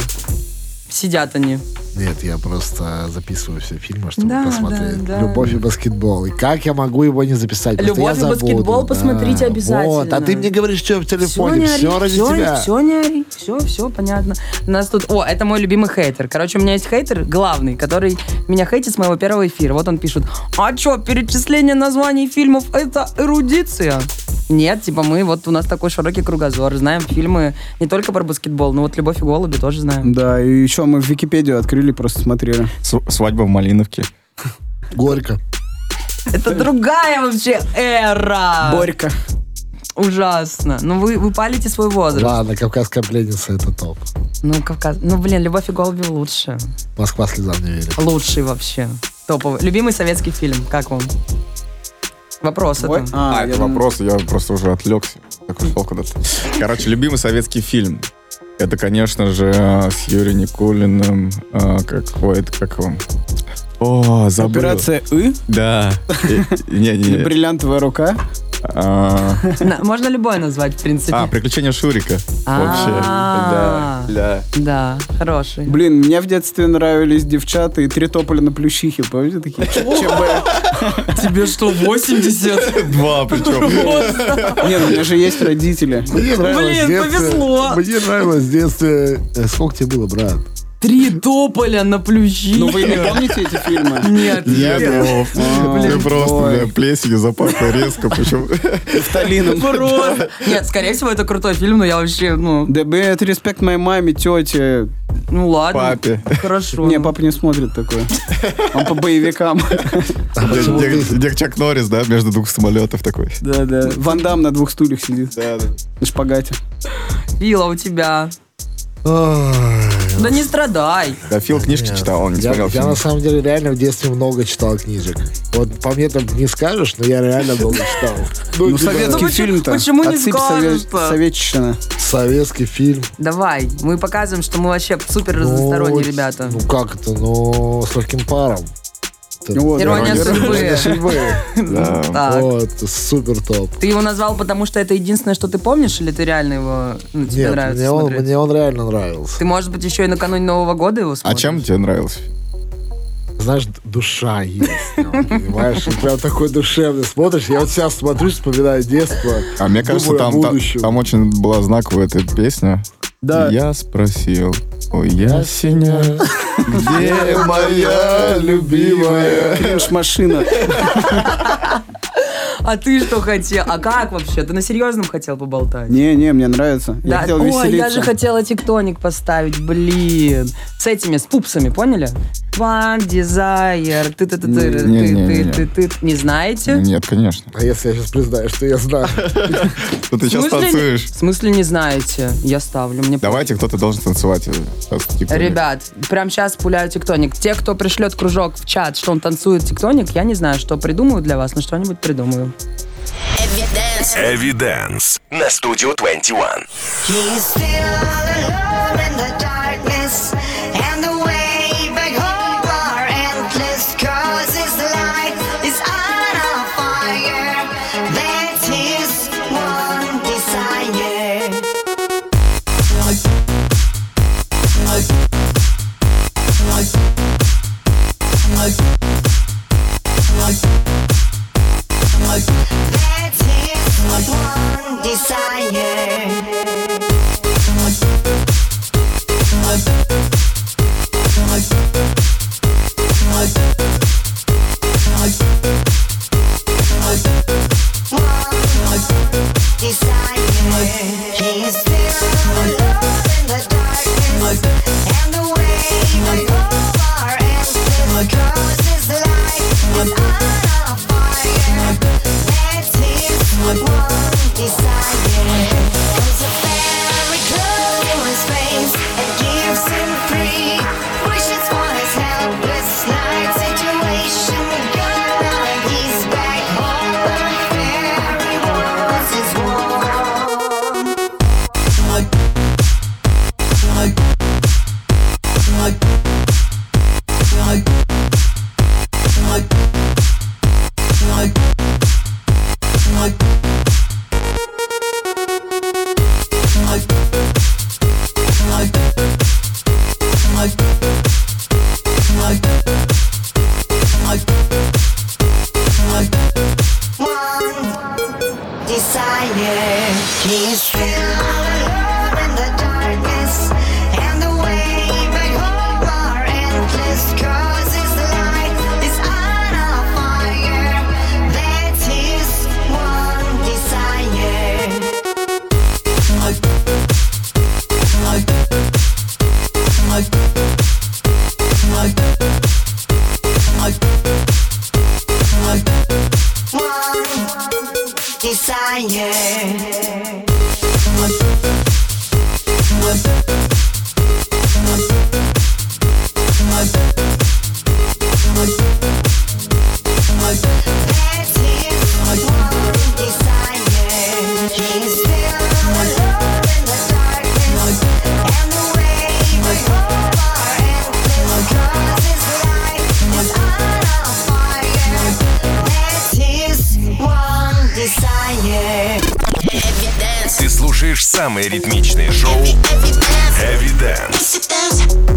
[SPEAKER 2] Сидят они.
[SPEAKER 5] Нет, я просто записываю все фильмы, чтобы
[SPEAKER 2] Да,
[SPEAKER 5] посмотреть.
[SPEAKER 2] да, да.
[SPEAKER 5] Любовь и баскетбол. И как я могу его не записать?
[SPEAKER 2] «Любовь и баскетбол»
[SPEAKER 5] да.
[SPEAKER 2] посмотрите обязательно.
[SPEAKER 5] Вот, а ты мне говоришь, что в телефоне.
[SPEAKER 2] Всё, не
[SPEAKER 5] Все
[SPEAKER 2] ори,
[SPEAKER 5] ради
[SPEAKER 2] всё,
[SPEAKER 5] тебя.
[SPEAKER 2] Все не ори, все, все понятно. У нас тут, о, это мой любимый хейтер. Короче, у меня есть хейтер главный, который меня хейтит с моего первого эфира. Вот он пишет, а что, перечисление названий фильмов это эрудиция? Нет, типа мы, вот у нас такой широкий кругозор, знаем фильмы не только про баскетбол, но вот «Любовь и голуби» тоже знаем.
[SPEAKER 4] Да, и еще мы в Википедию открыли, просто смотрели.
[SPEAKER 3] С- свадьба в Малиновке.
[SPEAKER 5] Горько.
[SPEAKER 2] Это другая вообще эра.
[SPEAKER 4] Борька.
[SPEAKER 2] Ужасно. Ну вы, вы палите свой возраст.
[SPEAKER 5] Ладно, кавказская пленница это топ.
[SPEAKER 2] Ну, Кавказ. Ну, блин, «Любовь и голуби» лучше.
[SPEAKER 5] Москва слезам не верит.
[SPEAKER 2] Лучший вообще. Топовый. Любимый советский фильм. Как вам? Вопрос
[SPEAKER 4] Ой,
[SPEAKER 2] это.
[SPEAKER 3] А,
[SPEAKER 4] я
[SPEAKER 3] это
[SPEAKER 4] думаю-
[SPEAKER 3] вопрос, я просто уже отвлекся. Так ушел куда-то. Короче, любимый советский фильм. Это, конечно же, с Юрием Никулиным. а, как, ой, это как его? О, забыл.
[SPEAKER 4] Операция «И»
[SPEAKER 3] Да. Э, Не, не,
[SPEAKER 4] или
[SPEAKER 3] не.
[SPEAKER 4] «Бриллиантовая рука».
[SPEAKER 3] А,
[SPEAKER 2] Можно любой назвать, в принципе.
[SPEAKER 3] А, приключения Шурика. Вообще.
[SPEAKER 2] А.
[SPEAKER 3] Да, да.
[SPEAKER 2] Да, хороший.
[SPEAKER 4] Блин, мне в детстве нравились девчата и три тополя на плющихе. Помните такие? ЧБ.
[SPEAKER 2] Тебе что, 80?
[SPEAKER 3] Два причем.
[SPEAKER 4] Не, ну у меня же есть родители.
[SPEAKER 5] Мне нравилось
[SPEAKER 2] Блин, повезло.
[SPEAKER 5] Мне нравилось в детстве... э, Сколько тебе было, брат?
[SPEAKER 2] Три тополя на плющи.
[SPEAKER 4] Ну вы не помните эти фильмы?
[SPEAKER 2] Нет.
[SPEAKER 3] Нет, Вов,
[SPEAKER 4] А,
[SPEAKER 3] ты просто, бля, плесенью запахло резко, причем...
[SPEAKER 4] Нафталином.
[SPEAKER 2] Нет, скорее всего, это крутой фильм, но я вообще, ну,
[SPEAKER 4] Да это респект моей маме, тете.
[SPEAKER 2] ну ладно.
[SPEAKER 3] Папе.
[SPEAKER 2] Хорошо.
[SPEAKER 4] Не, папа не смотрит такое. Он по боевикам.
[SPEAKER 5] почему
[SPEAKER 3] Где Чак Норрис, да, между двух самолетов такой.
[SPEAKER 4] Да, да. Ван Дам на двух стульях сидит.
[SPEAKER 3] Да, да.
[SPEAKER 4] На шпагате.
[SPEAKER 2] Фила, у тебя. Да не страдай.
[SPEAKER 3] Да, Фил книжки
[SPEAKER 5] Нет.
[SPEAKER 3] читал, он не
[SPEAKER 5] Я,
[SPEAKER 3] смотрел
[SPEAKER 5] я
[SPEAKER 3] фильм.
[SPEAKER 5] на самом деле реально в детстве много читал книжек. Вот по мне там не скажешь, но я реально много читал.
[SPEAKER 4] Ну, советский
[SPEAKER 2] Ну, почему-
[SPEAKER 4] фильм-то.
[SPEAKER 2] почему не скажешь-то?
[SPEAKER 4] Советчина.
[SPEAKER 5] Советский фильм.
[SPEAKER 2] Давай, мы показываем, что мы вообще супер
[SPEAKER 5] Ну,
[SPEAKER 2] разносторонние ребята.
[SPEAKER 5] Ну как это? Ну, с легким паром.
[SPEAKER 4] Вот,
[SPEAKER 2] Ирония
[SPEAKER 4] да.
[SPEAKER 2] судьбы.
[SPEAKER 5] Вот, супер топ.
[SPEAKER 2] Ты его назвал, потому что это единственное, что ты помнишь, или ты реально его, ну, тебе
[SPEAKER 5] Нет,
[SPEAKER 2] нравится
[SPEAKER 5] мне он, мне он реально нравился.
[SPEAKER 2] Ты, может быть, еще и накануне Нового года его
[SPEAKER 3] А
[SPEAKER 2] смотришь?
[SPEAKER 3] чем тебе нравился?
[SPEAKER 5] Знаешь, душа есть. Понимаешь, прям такой душевный. Смотришь, я вот сейчас смотрю, вспоминаю детство.
[SPEAKER 3] А мне кажется, там, там, там очень была знаковая эта песня.
[SPEAKER 4] Да.
[SPEAKER 3] Я спросил, о ясеня, где моя любимая?
[SPEAKER 4] Кринж-машина.
[SPEAKER 2] А ты что хотел? А как вообще? Ты на серьезном хотел поболтать?
[SPEAKER 4] Не-не, мне нравится. Я
[SPEAKER 2] Да,
[SPEAKER 4] хотел
[SPEAKER 2] ой,
[SPEAKER 4] веселиться.
[SPEAKER 2] я же хотела тиктоник поставить, блин. С этими, с пупсами, поняли? One Desire, ты ты ты ты ты
[SPEAKER 3] Не-не-не.
[SPEAKER 2] ты ты Не знаете?
[SPEAKER 3] Нет, конечно.
[SPEAKER 5] А если я сейчас признаю, что я знаю?
[SPEAKER 3] Ты сейчас
[SPEAKER 2] не-
[SPEAKER 3] танцуешь?
[SPEAKER 2] В смысле не знаете? Я ставлю, мне
[SPEAKER 3] Давайте, кто-то должен танцевать. э.
[SPEAKER 2] Ребят, прямо сейчас пуляю тиктоник. Те, кто пришлет кружок в чат, что он танцует тиктоник, я не знаю, что придумаю для вас, но что-нибудь придумаю.
[SPEAKER 1] Эвиденс на студию 21.
[SPEAKER 6] He's still alone in the darkness,
[SPEAKER 1] слушаешь самые ритмичные шоу Heavy Dance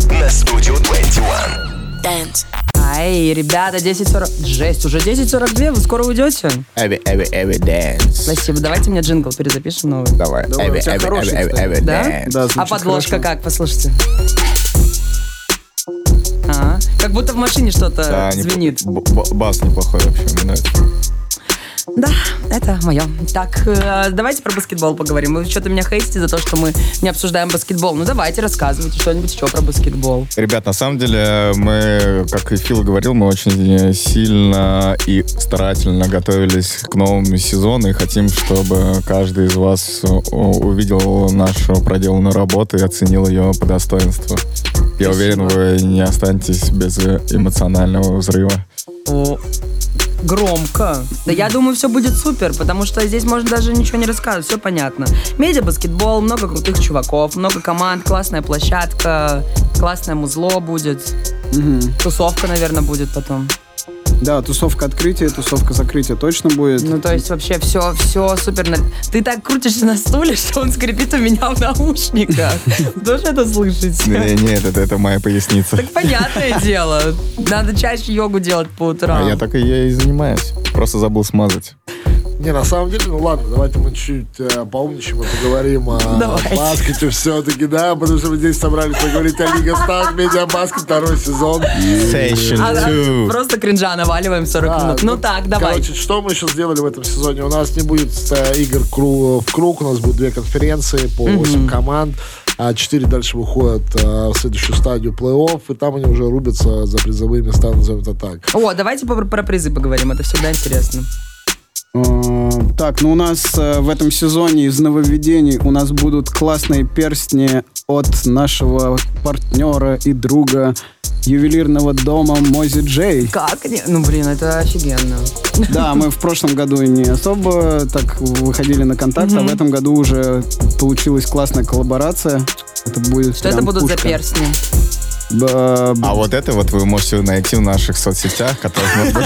[SPEAKER 1] на Studio 21.
[SPEAKER 6] Dance.
[SPEAKER 2] Ай, ребята, 10.40... Жесть, уже 10.42, вы скоро уйдете?
[SPEAKER 3] Эви, эви, эви, dance.
[SPEAKER 2] Спасибо, давайте мне джингл перезапишем новый.
[SPEAKER 3] Давай. Эви, эви, эви,
[SPEAKER 4] кстати.
[SPEAKER 3] эви,
[SPEAKER 2] Да?
[SPEAKER 3] dance.
[SPEAKER 4] Да,
[SPEAKER 2] А подложка
[SPEAKER 4] хорошо.
[SPEAKER 2] как? Послушайте. А, как будто в машине что-то
[SPEAKER 3] Да, не-
[SPEAKER 2] звенит.
[SPEAKER 3] б- б- бас неплохой вообще, мне нравится.
[SPEAKER 2] Да, это мое. Так, э, давайте про баскетбол поговорим. Вы что-то меня хейтите за то, что мы не обсуждаем баскетбол. Ну давайте, рассказывайте что-нибудь еще про баскетбол.
[SPEAKER 3] Ребят, на самом деле мы, как и Фил говорил, мы очень сильно и старательно готовились к новому сезону и хотим, чтобы каждый из вас увидел нашу проделанную работу и оценил ее по достоинству. Я уверен, вы не останетесь без эмоционального взрыва.
[SPEAKER 2] О, громко. Да я думаю, все будет супер, потому что здесь можно даже ничего не рассказывать, все понятно. Медиа, баскетбол, много крутых чуваков, много команд, классная площадка, классное музло будет.
[SPEAKER 4] Мгм.
[SPEAKER 2] Тусовка, наверное, будет потом.
[SPEAKER 4] Да, тусовка открытия, тусовка закрытия точно будет.
[SPEAKER 2] Ну, то есть вообще все, все супер. Ты так крутишься на стуле, что он скрипит у меня в наушниках. Тоже это слышите?
[SPEAKER 3] Не, Нет, это, это моя поясница.
[SPEAKER 2] Так понятное дело. Надо чаще йогу делать по утрам.
[SPEAKER 3] А я так и я и занимаюсь. Просто забыл смазать.
[SPEAKER 5] Не, на самом деле, ну ладно, давайте мы чуть э, поумничаем и поговорим о
[SPEAKER 2] Давайте.
[SPEAKER 5] баскете все-таки, да, потому что мы здесь собрались поговорить о Лиге Стар, медиабаскет, второй сезон.
[SPEAKER 3] Session
[SPEAKER 2] А, да,
[SPEAKER 3] 2.
[SPEAKER 2] просто кринжа наваливаем 40
[SPEAKER 5] Да,
[SPEAKER 2] минут. Ну так, давай.
[SPEAKER 5] Короче, что мы еще сделали в этом сезоне? У нас не будет э, игр в круг, у нас будет две конференции по 8 команд. А четыре дальше выходят э, в следующую стадию плей-офф, и там они уже рубятся за призовые места, назовем это так.
[SPEAKER 2] О, давайте про, про призы поговорим, это всегда интересно.
[SPEAKER 4] Так, ну у нас э, в этом сезоне из нововведений у нас будут классные перстни от нашего партнера и друга ювелирного дома Мози Джей.
[SPEAKER 2] Как? Ну, блин, это офигенно.
[SPEAKER 4] Да, мы в прошлом году не особо так выходили на контакт, а в этом году уже получилась классная коллаборация. Это будет
[SPEAKER 2] Что это будут за перстни?
[SPEAKER 3] А вот это вот вы можете найти в наших соцсетях, которые может быть,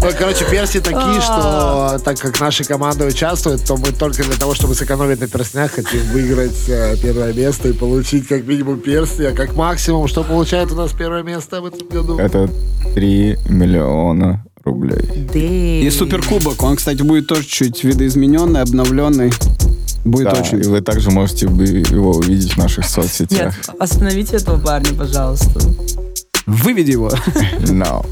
[SPEAKER 5] Ну, короче, персни такие, что так как наша команда участвует, то мы только для того, чтобы сэкономить на перстнях, хотим выиграть э, первое место и получить как минимум перстни, а как максимум, что получает у нас первое место в этом году?
[SPEAKER 3] Это 3 миллиона рублей.
[SPEAKER 4] И суперкубок, он, кстати, будет тоже чуть видоизмененный, обновленный. Будет
[SPEAKER 3] Да,
[SPEAKER 4] очень...
[SPEAKER 3] и вы также можете бы его увидеть в наших
[SPEAKER 2] Нет,
[SPEAKER 3] соцсетях.
[SPEAKER 2] остановите этого парня, пожалуйста.
[SPEAKER 4] Выведи его.
[SPEAKER 3] No.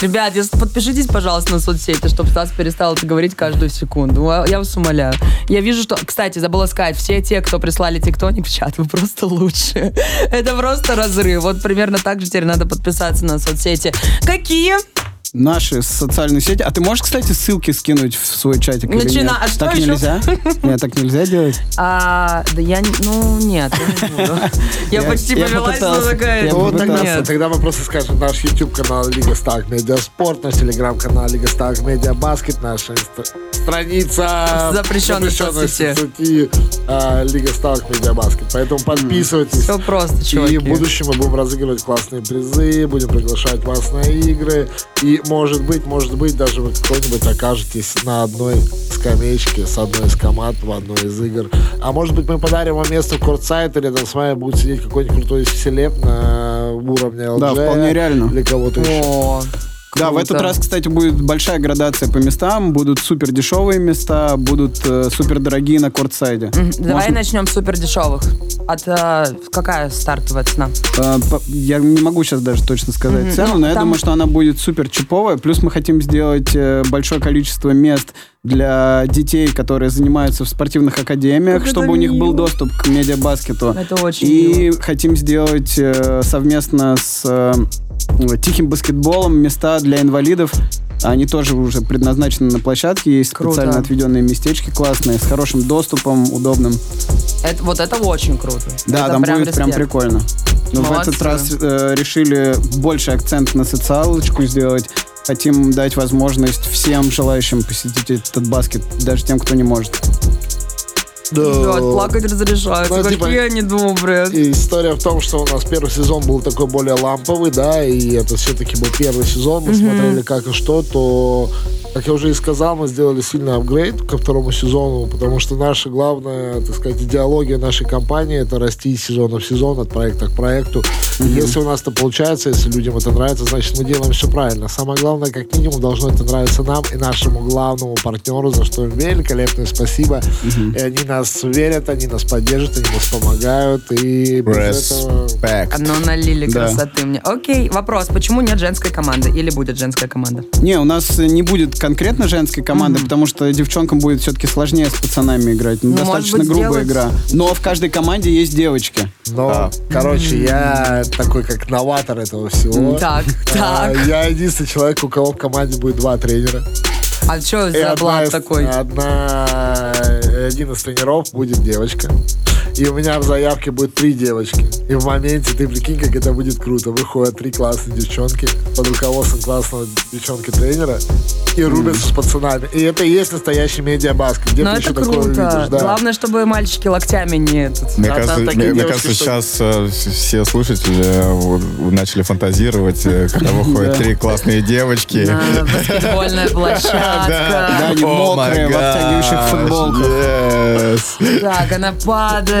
[SPEAKER 2] Ребят, если- подпишитесь, пожалуйста, на соцсети, чтобы Стас перестал это говорить каждую секунду. Я вас умоляю. Я вижу, что... Кстати, забыла сказать, все те, кто прислали тиктоник в чат, вы просто лучшие. Это просто разрыв. Вот примерно так же теперь надо подписаться на соцсети. Какие?
[SPEAKER 4] Наши социальные сети. А ты можешь, кстати, ссылки скинуть в свой чатик или
[SPEAKER 2] Начина-
[SPEAKER 4] нет?
[SPEAKER 2] а что
[SPEAKER 4] так
[SPEAKER 2] еще?
[SPEAKER 4] нельзя? Нет, так нельзя делать?
[SPEAKER 2] А, да я... не- Ну, нет, я не буду. Я
[SPEAKER 4] Я-
[SPEAKER 2] почти повелась, но такая...
[SPEAKER 5] Ну, вот тогда, мы просто скажем наш YouTube канал Лига Ставок Медиа Спорт, наш телеграм-канал Лига Ставок Медиа Баскет, наша инста- страница
[SPEAKER 2] Запрещенной соцсети.
[SPEAKER 5] соцсети а, Лига Ставок Медиа Баскет. Поэтому подписывайтесь.
[SPEAKER 2] Все просто, чуваки.
[SPEAKER 5] И в будущем мы будем разыгрывать классные призы, будем приглашать вас на игры. И, может быть, может быть, даже вы какой-нибудь окажетесь на одной скамеечке с одной из команд в одной из игр. А может быть, мы подарим вам место в кортсайт, или там с вами будет сидеть какой-нибудь крутой селеп на уровне LG.
[SPEAKER 4] Да, вполне реально.
[SPEAKER 5] Или кого-то еще.
[SPEAKER 2] О,
[SPEAKER 4] Да, в
[SPEAKER 2] круто.
[SPEAKER 4] этот раз, кстати, будет большая градация по местам. Будут супер дешевые места, будут э, супер дорогие на кортсайде.
[SPEAKER 2] Давай
[SPEAKER 4] Можно-
[SPEAKER 2] начнем с супер дешевых. От э, какая стартовая цена?
[SPEAKER 4] Э, по- Я не могу сейчас даже точно сказать
[SPEAKER 2] Мгм.
[SPEAKER 4] цену,
[SPEAKER 2] Ну,
[SPEAKER 4] но я
[SPEAKER 2] там-
[SPEAKER 4] думаю, что она будет супер чиповая. Плюс мы хотим сделать э, большое количество мест для детей, которые занимаются в спортивных академиях,
[SPEAKER 2] Как
[SPEAKER 4] чтобы у них был
[SPEAKER 2] мило.
[SPEAKER 4] доступ к медиабаскету.
[SPEAKER 2] Это очень
[SPEAKER 4] И
[SPEAKER 2] мило.
[SPEAKER 4] хотим сделать э, совместно с э, Тихим баскетболом места для инвалидов. Они тоже уже предназначены на площадке. Есть
[SPEAKER 2] Круто.
[SPEAKER 4] специально отведенные местечки классные, с хорошим доступом, удобным.
[SPEAKER 2] Это, вот это очень круто.
[SPEAKER 4] Да,
[SPEAKER 2] Это
[SPEAKER 4] там будет прям
[SPEAKER 2] респект.
[SPEAKER 4] прикольно. Но в
[SPEAKER 2] Молодцы.
[SPEAKER 4] этот раз э, решили больше акцент на социалочку сделать. Хотим дать возможность всем желающим посетить этот баскет, даже тем, кто не может.
[SPEAKER 2] Ребят, плакать разрешается.
[SPEAKER 5] Ну,
[SPEAKER 2] Какие
[SPEAKER 5] типа,
[SPEAKER 2] они добрые.
[SPEAKER 5] И история в том, что у нас первый сезон был такой более ламповый, да, и это все-таки был первый сезон, мы смотрели как и что, то Как я уже и сказал, мы сделали сильный апгрейд ко второму сезону, потому что наша главная, так сказать, идеология нашей компании — это расти из сезона в сезон, от проекта к проекту. И если у нас это получается, если людям это нравится, значит, мы делаем все правильно. Самое главное, как минимум, должно это нравиться нам и нашему главному партнеру, за что им великолепное спасибо. И они нас верят, они нас поддержат, они нас помогают. И без этого...
[SPEAKER 2] Ну, налили
[SPEAKER 4] Да.
[SPEAKER 2] красоты мне. Окей, вопрос. Почему нет женской команды? Или будет женская команда?
[SPEAKER 4] Не, у нас не будет конкретно женской команды, потому что девчонкам будет все-таки сложнее с пацанами играть. Ну,
[SPEAKER 2] Ну,
[SPEAKER 4] достаточно
[SPEAKER 2] быть,
[SPEAKER 4] грубая
[SPEAKER 2] сделать-
[SPEAKER 4] игра. Но в каждой команде есть девочки.
[SPEAKER 5] Но, короче, я такой как новатор этого всего.
[SPEAKER 2] Так,
[SPEAKER 5] А,
[SPEAKER 2] так.
[SPEAKER 5] Я единственный человек, у кого в команде будет два тренера.
[SPEAKER 2] А что за блат такой?
[SPEAKER 5] Одна, один из тренеров будет девочка. И у меня в заявке будет три девочки. И в моменте, ты прикинь, как это будет круто. Выходят три классные девчонки под руководством классного девчонки-тренера и рубятся с пацанами. И это и есть настоящий медиабаскет. Где
[SPEAKER 2] Ну,
[SPEAKER 5] ты
[SPEAKER 2] это
[SPEAKER 5] еще такое
[SPEAKER 2] круто.
[SPEAKER 5] увидишь? Да.
[SPEAKER 2] Главное, чтобы мальчики локтями не...
[SPEAKER 3] Мне
[SPEAKER 5] А там
[SPEAKER 3] кажется,
[SPEAKER 5] такие
[SPEAKER 3] мне, мне
[SPEAKER 5] девушки,
[SPEAKER 3] кажется,
[SPEAKER 5] что-
[SPEAKER 3] сейчас э, вс- все слушатели э, вот, начали фантазировать, э, когда выходят три классные девочки.
[SPEAKER 2] На баскетбольная площадка.
[SPEAKER 4] Да, они мокрые, в обтягивающих
[SPEAKER 3] gosh,
[SPEAKER 4] футболках.
[SPEAKER 3] yes.
[SPEAKER 2] Так,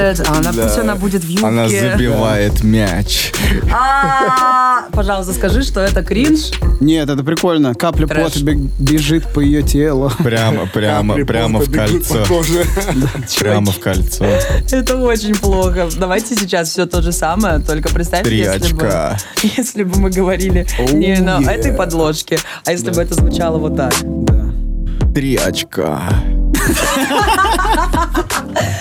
[SPEAKER 2] она падает. А она,
[SPEAKER 3] Да.
[SPEAKER 2] пусть она будет в юбке.
[SPEAKER 3] Она забивает мяч.
[SPEAKER 2] А, Пожалуйста, скажи, что это кринж.
[SPEAKER 4] Нет, это прикольно. Капля пота бежит по ее телу.
[SPEAKER 3] Прямо, прямо, прямо в кольцо. Прямо в кольцо.
[SPEAKER 2] Это очень плохо. Давайте сейчас все то же самое, только представьте,
[SPEAKER 3] Три
[SPEAKER 2] если бы,
[SPEAKER 3] очка.
[SPEAKER 2] если бы мы говорили не на этой подложке, а если бы это звучало вот так.
[SPEAKER 3] Три очка.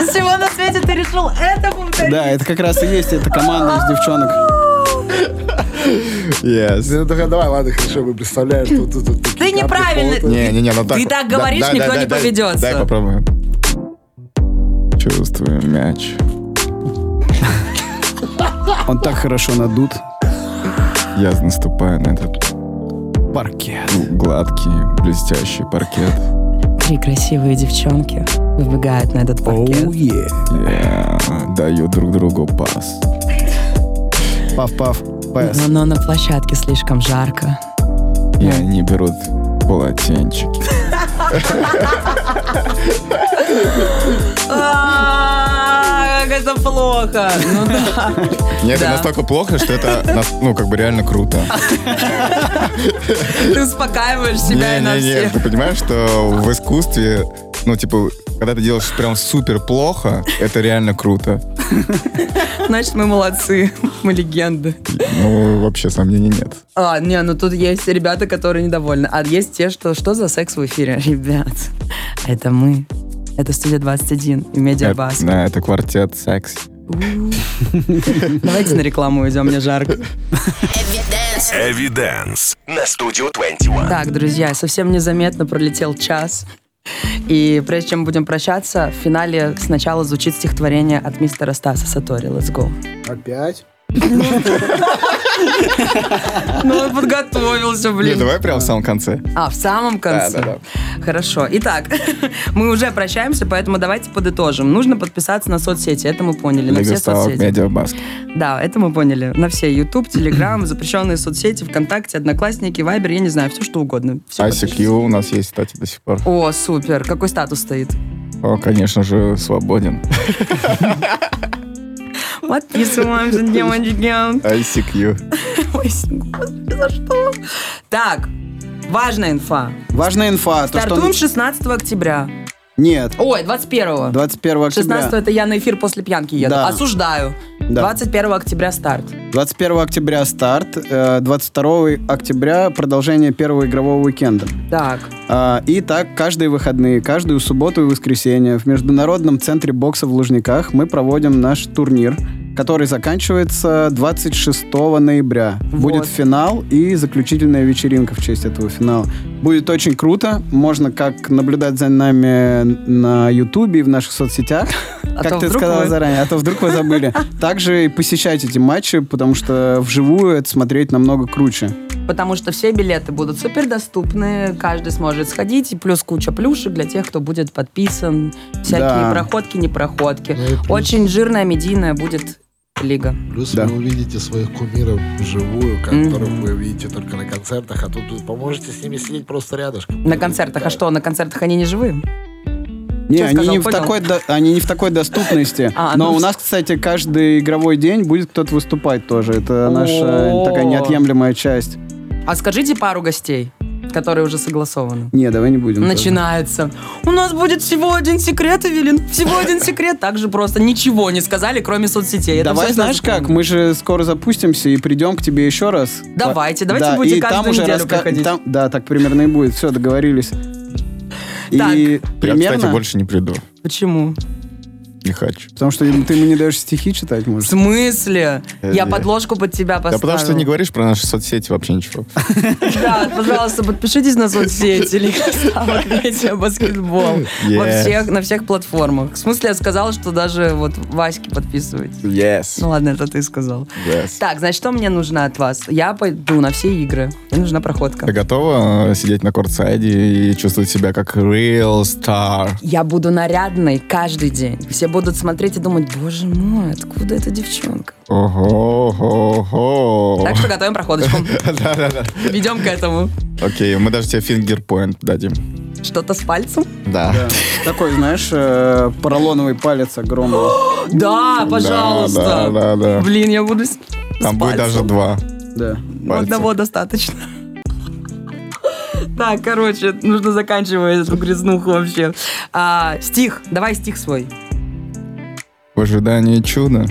[SPEAKER 2] Из всего на свете ты решил это повторить?
[SPEAKER 4] Да, это как раз и есть эта команда из девчонок.
[SPEAKER 3] Yes.
[SPEAKER 5] Ну, давай, давай, ладно, хорошо, вы представляете, что тут такие
[SPEAKER 2] Ты неправильно-.
[SPEAKER 3] Не, не, не, ну так.
[SPEAKER 2] Ты так говоришь,
[SPEAKER 3] да,
[SPEAKER 2] никто
[SPEAKER 3] да,
[SPEAKER 2] не поведется.
[SPEAKER 3] Дай попробуем. Чувствую мяч.
[SPEAKER 4] Он так хорошо надут.
[SPEAKER 3] Я наступаю на этот
[SPEAKER 4] Паркет.
[SPEAKER 3] гладкий, блестящий паркет.
[SPEAKER 2] Три красивые девчонки выбегают на этот паркет.
[SPEAKER 3] Я даю друг другу пас.
[SPEAKER 4] Пав-пав. Пэс.
[SPEAKER 2] Но на площадке слишком жарко.
[SPEAKER 3] И они берут полотенчики.
[SPEAKER 2] Как это плохо. Ну да.
[SPEAKER 3] Нет, это настолько плохо, что это, нас- ну, как бы реально круто.
[SPEAKER 2] Ты успокаиваешь себя и на
[SPEAKER 3] Не-не-не,
[SPEAKER 2] всех.
[SPEAKER 3] ты понимаешь, что в искусстве, ну, типа, когда ты делаешь прям супер плохо, это реально круто.
[SPEAKER 2] Значит, мы молодцы. Мы легенды.
[SPEAKER 3] Ну, вообще сомнений нет.
[SPEAKER 2] А, не, ну тут есть ребята, которые недовольны. А есть те, что что за секс в эфире? Ребят, это мы. Это студия 21 и Медиабас.
[SPEAKER 3] Да, это квартет секс.
[SPEAKER 2] Давайте на рекламу уйдем, мне жарко.
[SPEAKER 1] Эвиденс на студию 21.
[SPEAKER 2] Так, друзья, совсем незаметно пролетел час. И прежде чем будем прощаться, в финале сначала звучит стихотворение от мистера Стаса Сатори. Let's go.
[SPEAKER 5] Опять?
[SPEAKER 2] Ну, он подготовился,
[SPEAKER 3] Не,
[SPEAKER 2] блин.
[SPEAKER 3] давай прямо в самом конце.
[SPEAKER 2] А, в самом конце?
[SPEAKER 3] Да,
[SPEAKER 2] Хорошо. Итак, мы уже прощаемся, поэтому давайте подытожим. Нужно подписаться на соцсети, это мы поняли, на все соцсети.
[SPEAKER 3] медиабаск.
[SPEAKER 2] Да, это мы поняли. На все. YouTube, Telegram, запрещенные соцсети, ВКонтакте, Одноклассники, Вайбер, я не знаю, все что угодно. Всё
[SPEAKER 3] ICQ у нас есть, кстати, до сих пор.
[SPEAKER 2] О, супер. Какой статус стоит?
[SPEAKER 3] О, конечно же, свободен.
[SPEAKER 2] Подписываемся, девочки.
[SPEAKER 3] ICQ.
[SPEAKER 2] Ой, господи, за что? Так, важная инфа.
[SPEAKER 4] Важная инфа. То, что...
[SPEAKER 2] Стартуем 16 октября.
[SPEAKER 4] Нет,
[SPEAKER 2] Ой, 21
[SPEAKER 4] 21 октября.
[SPEAKER 2] 16 это я на эфир после пьянки еду.
[SPEAKER 4] Да.
[SPEAKER 2] Осуждаю.
[SPEAKER 4] Да.
[SPEAKER 2] 21 октября старт.
[SPEAKER 4] 21 октября старт, э, 22 октября продолжение первого игрового уикенда.
[SPEAKER 2] Так.
[SPEAKER 4] А, И так каждые выходные, каждую субботу и воскресенье в Международном центре бокса в Лужниках мы проводим наш турнир, который заканчивается 26 ноября.
[SPEAKER 2] Вот.
[SPEAKER 4] Будет финал и заключительная вечеринка в честь этого финала. Будет очень круто. Можно как наблюдать за нами на Ютубе и в наших соцсетях.
[SPEAKER 2] А
[SPEAKER 4] как ты сказала
[SPEAKER 2] вы-
[SPEAKER 4] заранее, а то вдруг вы забыли. Также и посещайте эти матчи, потому что вживую это смотреть намного круче.
[SPEAKER 2] Потому что все билеты будут супер доступны, каждый сможет сходить, и плюс куча плюшек для тех, кто будет подписан, всякие
[SPEAKER 4] Да.
[SPEAKER 2] проходки, не проходки.
[SPEAKER 5] Ну плюс-
[SPEAKER 2] Очень жирная, медийная будет лига.
[SPEAKER 5] Плюс
[SPEAKER 4] Да.
[SPEAKER 5] вы увидите своих кумиров вживую, которых вы видите только на концертах, а тут вы поможете с ними сидеть просто рядышком.
[SPEAKER 2] На концертах. А что, на концертах они не живые?
[SPEAKER 4] Не, они,
[SPEAKER 2] сказал,
[SPEAKER 4] не в такой, до- они не в такой доступности.
[SPEAKER 2] А,
[SPEAKER 4] Но
[SPEAKER 2] ну,
[SPEAKER 4] у нас, кстати, каждый игровой день будет кто-то выступать тоже. Это наша
[SPEAKER 2] О.
[SPEAKER 4] такая неотъемлемая часть.
[SPEAKER 2] А скажите пару гостей, которые уже согласованы.
[SPEAKER 4] Не, давай не будем.
[SPEAKER 2] Начинается. У нас будет всего один секрет, Эвелин. Всего один секрет. Так же просто ничего не сказали, кроме соцсетей. Это
[SPEAKER 4] Давай,
[SPEAKER 2] всё
[SPEAKER 4] знаешь как, мы же скоро запустимся и придем к тебе еще раз.
[SPEAKER 2] Давайте, давайте
[SPEAKER 4] Да,
[SPEAKER 2] будете
[SPEAKER 4] и
[SPEAKER 2] каждую
[SPEAKER 4] там уже
[SPEAKER 2] неделю
[SPEAKER 4] раска-
[SPEAKER 2] приходить.
[SPEAKER 4] там- да, так примерно и будет. Все, договорились.
[SPEAKER 2] Так.
[SPEAKER 4] И
[SPEAKER 3] Я,
[SPEAKER 4] примерно...
[SPEAKER 3] кстати, больше не приду.
[SPEAKER 2] Почему?
[SPEAKER 3] Не хочу.
[SPEAKER 4] Потому что ты мне не даешь стихи читать,
[SPEAKER 2] В
[SPEAKER 4] может?
[SPEAKER 2] смысле?
[SPEAKER 3] Э,
[SPEAKER 2] Я подложку под тебя
[SPEAKER 3] Да
[SPEAKER 2] поставила.
[SPEAKER 3] потому что не говоришь про наши соцсети вообще ничего.
[SPEAKER 2] Да, пожалуйста, подпишитесь на соцсети Лига Ставок Медиа Баскетбол. Во
[SPEAKER 3] Yes.
[SPEAKER 2] всех, на всех платформах. В смысле, я сказала, что даже вот Ваське подписывайтесь.
[SPEAKER 3] Yes.
[SPEAKER 2] Ну ладно, это ты сказал.
[SPEAKER 3] yes.
[SPEAKER 2] Так, значит, что мне нужно от вас? Я пойду на все игры. Мне нужна проходка.
[SPEAKER 3] Ты готова э, сидеть на кортсайде и чувствовать себя как real star?
[SPEAKER 2] Я буду нарядной каждый день. Все будут смотреть и думать, боже мой, откуда эта девчонка?
[SPEAKER 3] Ого, ого,
[SPEAKER 2] Так что готовим проходочку.
[SPEAKER 3] Да-да-да.
[SPEAKER 2] Ведем к этому.
[SPEAKER 3] Окей, мы даже тебе фингер-поинт дадим.
[SPEAKER 2] Что-то с пальцем?
[SPEAKER 3] Да.
[SPEAKER 4] Такой, знаешь, э, поролоновый палец огромный.
[SPEAKER 2] Да, пожалуйста.
[SPEAKER 3] Да, да, да.
[SPEAKER 2] Блин, я буду
[SPEAKER 3] Там будет даже два.
[SPEAKER 4] Да.
[SPEAKER 2] Ну. Одного достаточно. Так, короче, нужно заканчивать эту грязнуху вообще. А, стих, давай стих свой.
[SPEAKER 3] В ожидании чуда.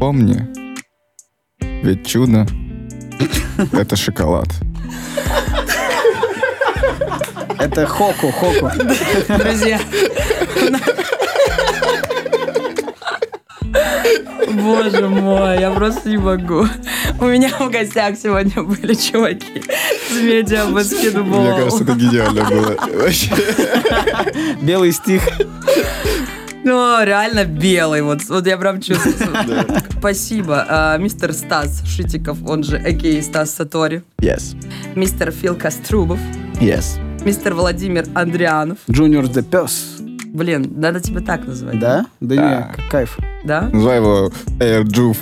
[SPEAKER 3] Помни, ведь чудо — это шоколад.
[SPEAKER 4] Это Хоку, Хоку.
[SPEAKER 2] Друзья. Боже мой, я просто не могу. У меня в гостях сегодня были чуваки с медиа баскетбол.
[SPEAKER 3] Мне кажется, это гениально было.
[SPEAKER 4] Белый стих.
[SPEAKER 2] Ну, реально белый, вот, вот я прям чувствую. Спасибо. А, мистер Стас Шитиков, он же aka Стас Сатори.
[SPEAKER 3] Yes.
[SPEAKER 2] Мистер Фил Кострубов.
[SPEAKER 3] Yes.
[SPEAKER 2] Мистер Владимир Андрианов.
[SPEAKER 4] Junior the best.
[SPEAKER 2] Блин, надо тебя так называть.
[SPEAKER 4] Да? Да
[SPEAKER 3] Да.
[SPEAKER 4] не, кайф.
[SPEAKER 2] Да?
[SPEAKER 3] Называй его Air Juve.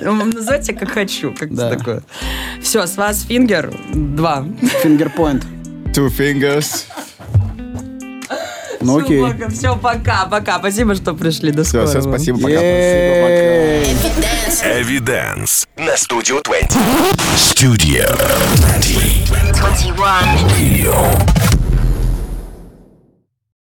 [SPEAKER 2] Называйте как хочу, как
[SPEAKER 4] Да.
[SPEAKER 2] такое. Все, с вас фингер два.
[SPEAKER 4] Фингерпоинт.
[SPEAKER 3] Two fingers.
[SPEAKER 4] Ну окей.
[SPEAKER 2] Все, пока, пока. Спасибо, что пришли. До
[SPEAKER 3] Все,
[SPEAKER 2] скорого.
[SPEAKER 3] все, спасибо, пока.
[SPEAKER 1] Evidence на студию 20. Studio 20.
[SPEAKER 6] 21.